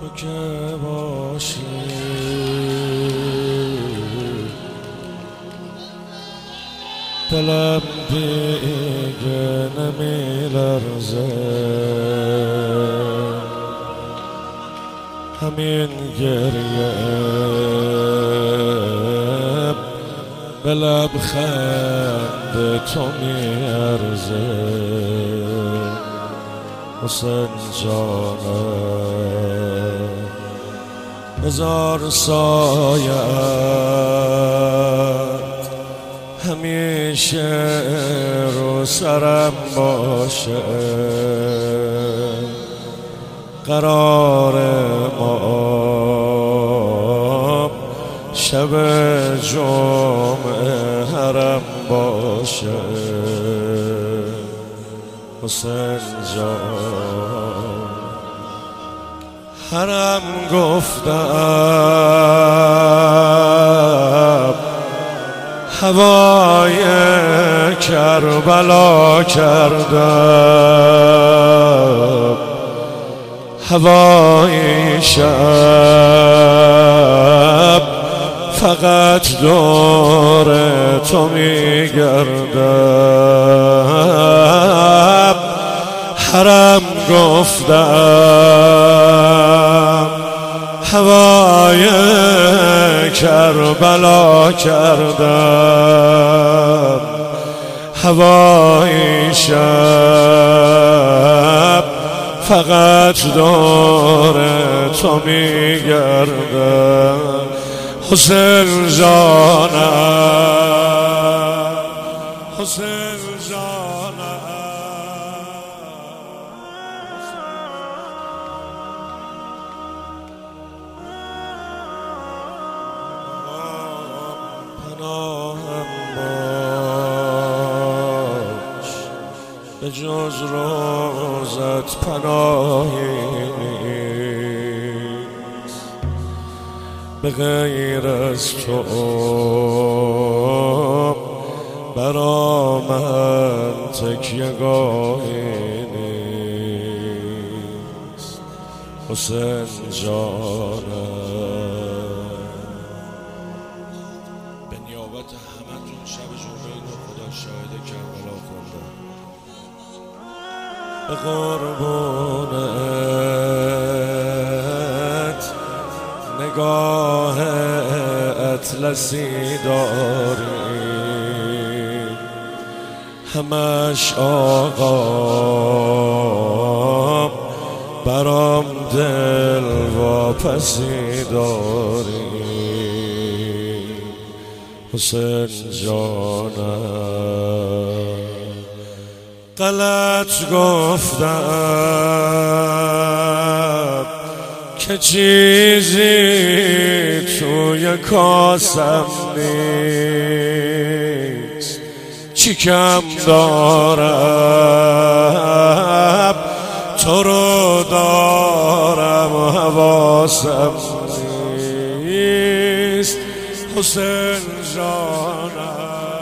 تو که باشی. دلم دیگه نمی لرزه همین گریه. به لبخند تو میارزه. حسین جانم هزار سایت. همیشه رو سرم باشه. قرار ما شب جمعه حرم باشه. حسین جان. حرم گفتم هوای کربلا کردم. هوای شب فقط دور تو میگردم. حرم گفتم هوای کربلا کردم. هوای شب فقط دور تو میگردم. حسین جانم. حسین جز روزت پناهی نیست. به غیر از تو برا من تکیه گاهی نیست. حسین جانم. به نیابت همتون شب جمعه خدا شاهد کربلا خوندم به قربونت. نگاه اطلسی داری. همش آقا برام دل واپسی داری. حسین جانم. غلط گفتم که چیزی توی کاسم نیست. چی کم دارم؟ تو رو دارم حواسم نیست. حسین جانم.